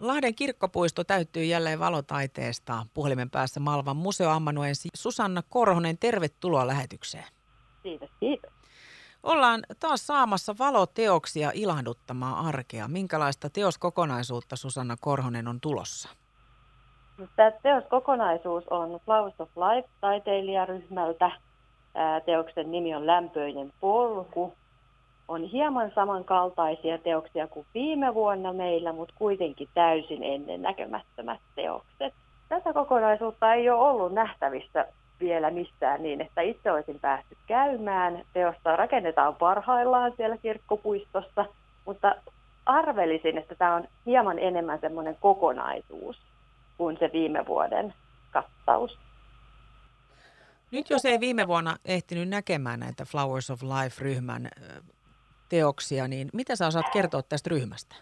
Lahden kirkkopuisto täyttyy jälleen valotaiteesta. Puhelimen päässä Malvan museoammanuensi Susanna Korhonen, tervetuloa lähetykseen. Kiitos, kiitos. Ollaan taas saamassa valoteoksia ilahduttamaan arkea. Minkälaista teoskokonaisuutta Susanna Korhonen on tulossa? Tämä teoskokonaisuus on Flowers of Life taiteilijaryhmältä. Teoksen nimi on Lämpöinen polku on hieman samankaltaisia teoksia kuin viime vuonna meillä, mutta kuitenkin täysin ennennäkemättömät teokset. Tätä kokonaisuutta ei ole ollut nähtävissä vielä missään niin, että itse olisin päässyt käymään. Teosta rakennetaan parhaillaan siellä kirkkopuistossa, mutta arvelisin, että tämä on hieman enemmän semmoinen kokonaisuus kuin se viime vuoden kattaus. Nyt jos ei viime vuonna ehtinyt näkemään näitä Flowers of Life-ryhmän teoksia, niin mitä sä osaat kertoa tästä ryhmästä?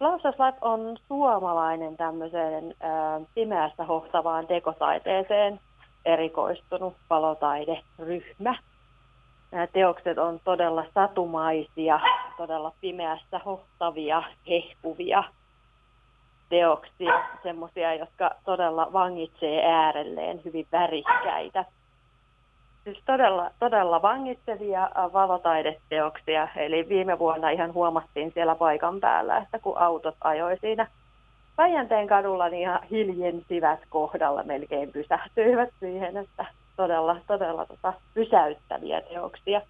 Lausaslab on suomalainen tämmöiseen ä, pimeästä hohtavaan tekotaiteeseen erikoistunut valotaideryhmä. Nämä teokset on todella satumaisia, todella pimeässä hohtavia, hehkuvia teoksia, semmoisia, jotka todella vangitsee äärelleen hyvin värikkäitä siis todella, todella vangitsevia äh, valotaideteoksia. Eli viime vuonna ihan huomattiin siellä paikan päällä, että kun autot ajoi siinä Päijänteen kadulla, niin ihan hiljensivät kohdalla melkein pysähtyivät siihen, että todella, todella tota, pysäyttäviä teoksia.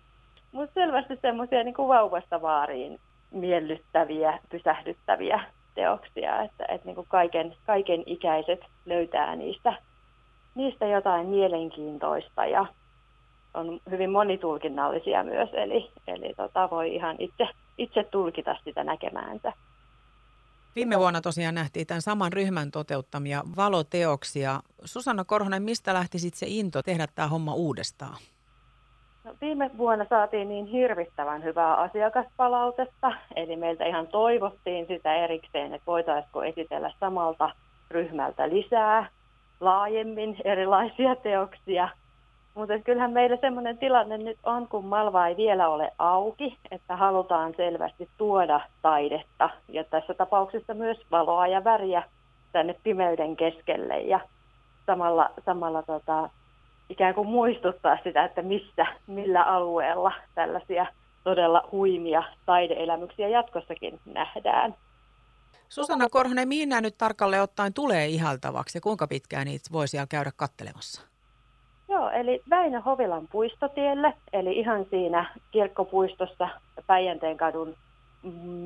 Mutta selvästi semmoisia niin vauvasta vaariin miellyttäviä, pysähdyttäviä teoksia, että, että niin kuin kaiken, kaiken ikäiset löytää niistä, niistä jotain mielenkiintoista ja on hyvin monitulkinnallisia myös, eli, eli tota, voi ihan itse, itse tulkita sitä näkemäänsä. Viime vuonna tosiaan nähtiin tämän saman ryhmän toteuttamia valoteoksia. Susanna Korhonen, mistä lähti sitten se into tehdä tämä homma uudestaan? No, viime vuonna saatiin niin hirvittävän hyvää asiakaspalautetta, eli meiltä ihan toivottiin sitä erikseen, että voitaisiinko esitellä samalta ryhmältä lisää laajemmin erilaisia teoksia – mutta kyllähän meillä semmoinen tilanne nyt on, kun Malva ei vielä ole auki, että halutaan selvästi tuoda taidetta ja tässä tapauksessa myös valoa ja väriä tänne pimeyden keskelle ja samalla, samalla tota, ikään kuin muistuttaa sitä, että missä, millä alueella tällaisia todella huimia taideelämyksiä jatkossakin nähdään. Susanna Korhonen, mihin nyt tarkalleen ottaen tulee ihaltavaksi ja kuinka pitkään niitä voi siellä käydä kattelemassa? Joo, eli Väinö Hovilan puistotielle, eli ihan siinä kirkkopuistossa Päijänteen kadun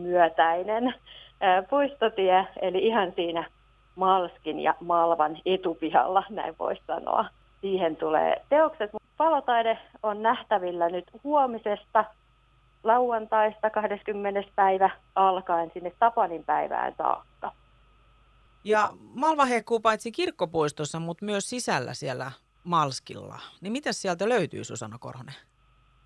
myötäinen puistotie, eli ihan siinä Malskin ja Malvan etupihalla, näin voisi sanoa. Siihen tulee teokset. Palotaide on nähtävillä nyt huomisesta lauantaista 20. päivä alkaen sinne Tapanin päivään saakka. Ja Malva heikkuu paitsi kirkkopuistossa, mutta myös sisällä siellä Malskilla. Niin mitä sieltä löytyy, Susanna Korhonen?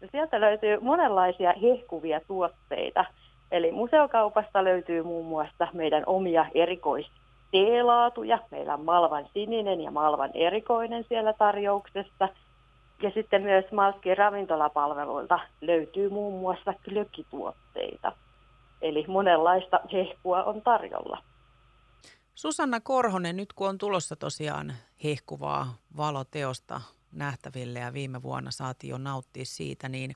No sieltä löytyy monenlaisia hehkuvia tuotteita. Eli museokaupasta löytyy muun muassa meidän omia erikoisteelaatuja. Meillä on Malvan sininen ja Malvan erikoinen siellä tarjouksessa. Ja sitten myös Malskin ravintolapalveluilta löytyy muun muassa klökkituotteita. Eli monenlaista hehkua on tarjolla. Susanna Korhonen, nyt kun on tulossa tosiaan hehkuvaa valoteosta nähtäville ja viime vuonna saatiin jo nauttia siitä, niin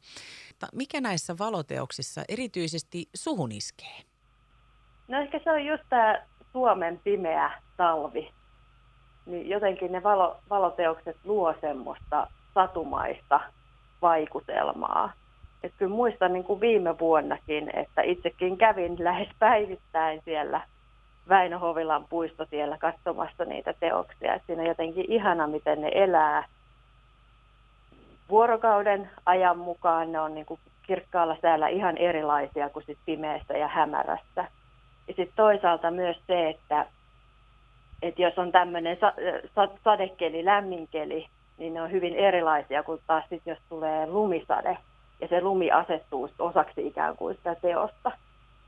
mikä näissä valoteoksissa erityisesti suhun iskee? No ehkä se on just tämä Suomen pimeä talvi. Niin jotenkin ne valo, valoteokset luo semmoista satumaista vaikutelmaa. Et kyllä muistan niin kuin viime vuonnakin, että itsekin kävin lähes päivittäin siellä Väinö Hovilan puistotiellä katsomassa niitä teoksia. Et siinä on jotenkin ihana, miten ne elää vuorokauden ajan mukaan. Ne on niin kuin kirkkaalla säällä ihan erilaisia kuin sit pimeässä ja hämärässä. Ja sitten toisaalta myös se, että, että jos on tämmöinen sa, sa, sadekeli, lämminkeli, niin ne on hyvin erilaisia kuin taas sit, jos tulee lumisade ja se lumi asettuu osaksi ikään kuin sitä teosta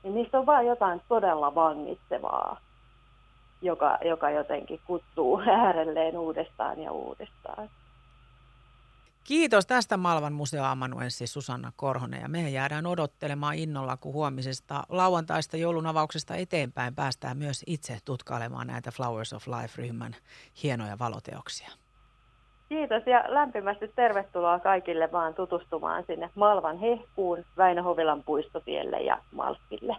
niin niissä on vain jotain todella vangitsevaa, joka, joka jotenkin kutsuu äärelleen uudestaan ja uudestaan. Kiitos tästä Malvan museoamanuenssi Susanna Korhonen ja me jäädään odottelemaan innolla, kun huomisesta lauantaista joulun avauksesta eteenpäin päästään myös itse tutkailemaan näitä Flowers of Life-ryhmän hienoja valoteoksia. Kiitos ja lämpimästi tervetuloa kaikille vaan tutustumaan sinne Malvan hehkuun, Väinö Hovilan puistotielle ja Malppille.